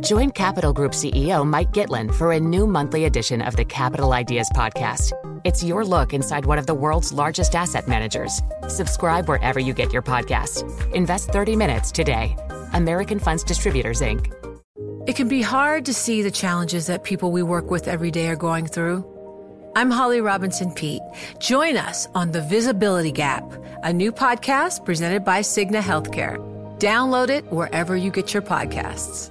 Join Capital Group CEO Mike Gitlin for a new monthly edition of the Capital Ideas Podcast. It's your look inside one of the world's largest asset managers. Subscribe wherever you get your podcasts. Invest 30 minutes today. American Funds Distributors, Inc. It can be hard to see the challenges that people we work with every day are going through. I'm Holly Robinson Peete. Join us on The Visibility Gap, a new podcast presented by Cigna Healthcare. Download it wherever you get your podcasts.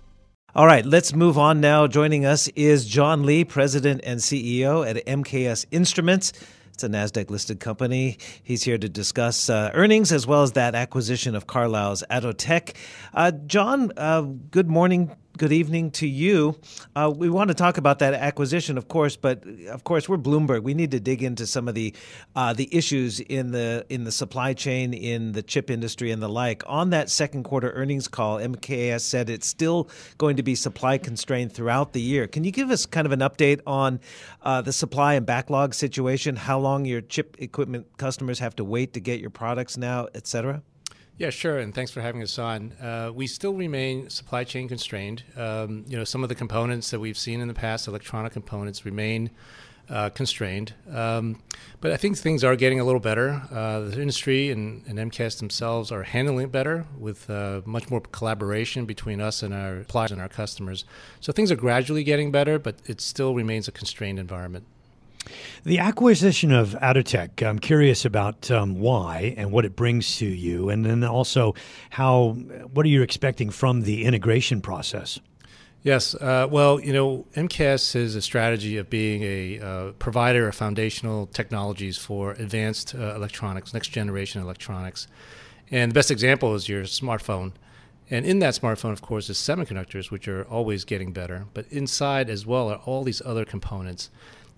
All right, let's move on now. Joining us is John Lee, President and CEO at MKS Instruments. It's a NASDAQ listed company. He's here to discuss uh, earnings as well as that acquisition of Carlyle's Atotech. Uh, John, uh, good morning good evening to you. Uh, we want to talk about that acquisition, of course, but of course we're Bloomberg. We need to dig into some of the uh, the issues in the in the supply chain, in the chip industry, and the like. On that second quarter earnings call, MKS said it's still going to be supply constrained throughout the year. Can you give us kind of an update on uh, the supply and backlog situation? How long your chip equipment customers have to wait to get your products now, et cetera? Yeah, sure, and thanks for having us on. Uh, we still remain supply chain constrained. Um, you know, some of the components that we've seen in the past, electronic components, remain uh, constrained. Um, but I think things are getting a little better. Uh, the industry and, and, MKS themselves are handling it better with uh, much more collaboration between us and our suppliers and our customers. So things are gradually getting better, but it still remains a constrained environment. The acquisition of Atotech, I'm curious about um, why and what it brings to you, and then also how what are you expecting from the integration process? Yes, uh, well, you know, MKS is a strategy of being a uh, provider of foundational technologies for advanced uh, electronics, next generation electronics. And the best example is your smartphone. And in that smartphone, of course, is semiconductors, which are always getting better. But inside as well are all these other components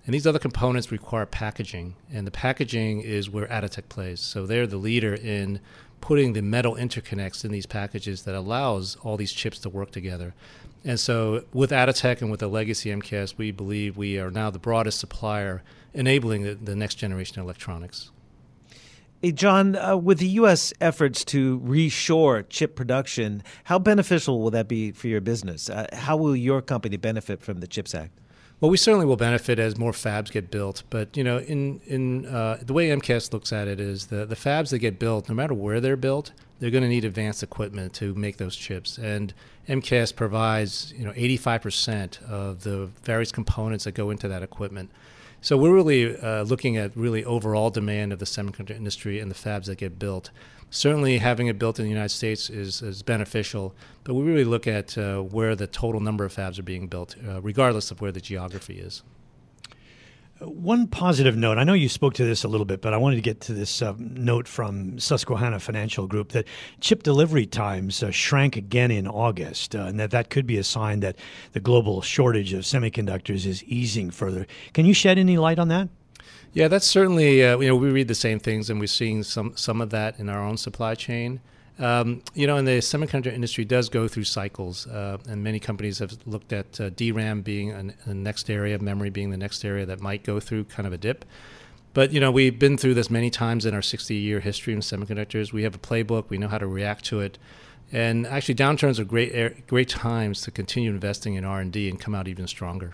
and these other components require packaging, and the packaging is where Atotech plays. So they're the leader in putting the metal interconnects in these packages that allows all these chips to work together. And so with Atotech and with the legacy MKS, we believe we are now the broadest supplier enabling the, the next generation of electronics. Hey, John, uh, with the U.S. efforts to reshore chip production, how beneficial will that be for your business? Uh, how will your company benefit from the CHIPS Act? Well, we certainly will benefit as more fabs get built. But you know, in in uh, the way MKS looks at it is the the fabs that get built, no matter where they're built, they're going to need advanced equipment to make those chips. And MKS provides you know 85% of the various components that go into that equipment. So we're really uh, looking at really overall demand of the semiconductor industry and the fabs that get built. Certainly, having it built in the United States is, is beneficial, but we really look at uh, where the total number of fabs are being built, uh, regardless of where the geography is. One positive note, I know you spoke to this a little bit, but I wanted to get to this uh, note from Susquehanna Financial Group that chip delivery times uh, shrank again in August, uh, and that that could be a sign that the global shortage of semiconductors is easing further. Can you shed any light on that? Yeah, that's certainly, uh, you know, we read the same things and we're seeing some, some of that in our own supply chain. Um, you know, and the semiconductor industry does go through cycles, uh, and many companies have looked at uh, DRAM being the next area, of memory being the next area that might go through kind of a dip. But you know, we've been through this many times in our 60-year history in semiconductors. We have a playbook. We know how to react to it. And actually, downturns are great, great times to continue investing in R&D and come out even stronger.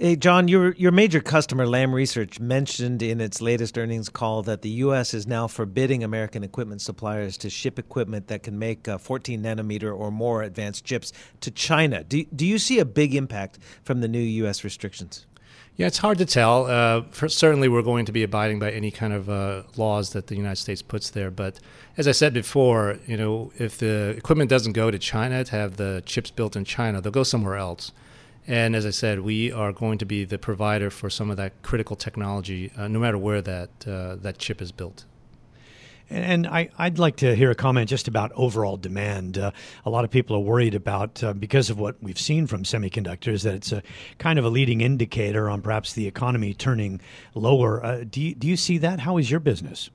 Hey, John, your your major customer, Lam Research, mentioned in its latest earnings call that the U.S. is now forbidding American equipment suppliers to ship equipment that can make uh, 14 nanometer or more advanced chips to China. Do, do you see a big impact from the new U.S. restrictions? Yeah, it's hard to tell. Uh, for, certainly, we're going to be abiding by any kind of uh, laws that the United States puts there. But as I said before, you know, if the equipment doesn't go to China to have the chips built in China, they'll go somewhere else. And as I said, we are going to be the provider for some of that critical technology, uh, no matter where that uh, that chip is built. And I, would like to hear a comment just about overall demand. Uh, a lot of people are worried about, uh, because of what we've seen from semiconductors, that it's a kind of a leading indicator on perhaps the economy turning lower. Uh, do, you, do you see that? How is your business?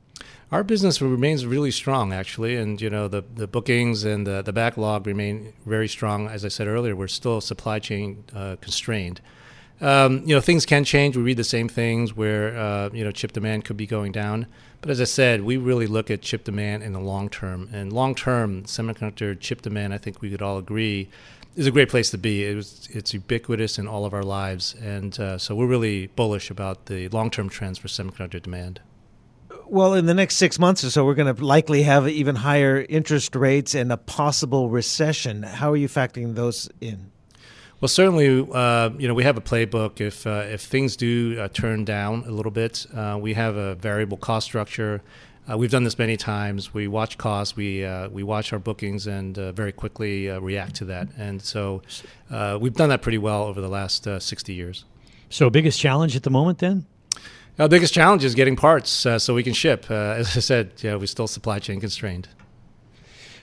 Our business remains really strong, actually, and you know the, the bookings and the, the backlog remain very strong. As I said earlier, we're still supply chain uh, constrained. Um, you know, things can change. We read the same things where uh, you know chip demand could be going down. But as I said, we really look at chip demand in the long term. And long term, semiconductor chip demand, I think we could all agree, is a great place to be. It was, it's ubiquitous in all of our lives, and uh, so we're really bullish about the long term trends for semiconductor demand well, in the next six months or so, we're going to likely have even higher interest rates and a possible recession. How are you factoring those in? Well, certainly, uh, you know, we have a playbook. If uh, if things do uh, turn down a little bit, uh, we have a variable cost structure. Uh, we've done this many times. We watch costs, we uh, we watch our bookings, and very quickly react to that. And so, we've done that pretty well over the last sixty years. So, biggest challenge at the moment, then? Our biggest challenge is getting parts uh, so we can ship. Uh, as I said, yeah, we're still supply chain constrained.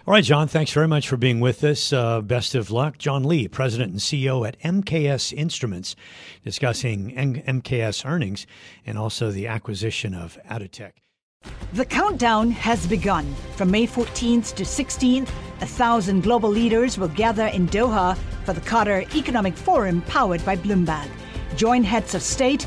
All right, John, thanks very much for being with us. Uh, best of luck. John Lee, President and CEO at MKS Instruments, discussing M- MKS earnings and also the acquisition of Atotech. The countdown has begun. From May 14th to 16th, a thousand global leaders will gather in Doha for the Qatar Economic Forum powered by Bloomberg. Join heads of state,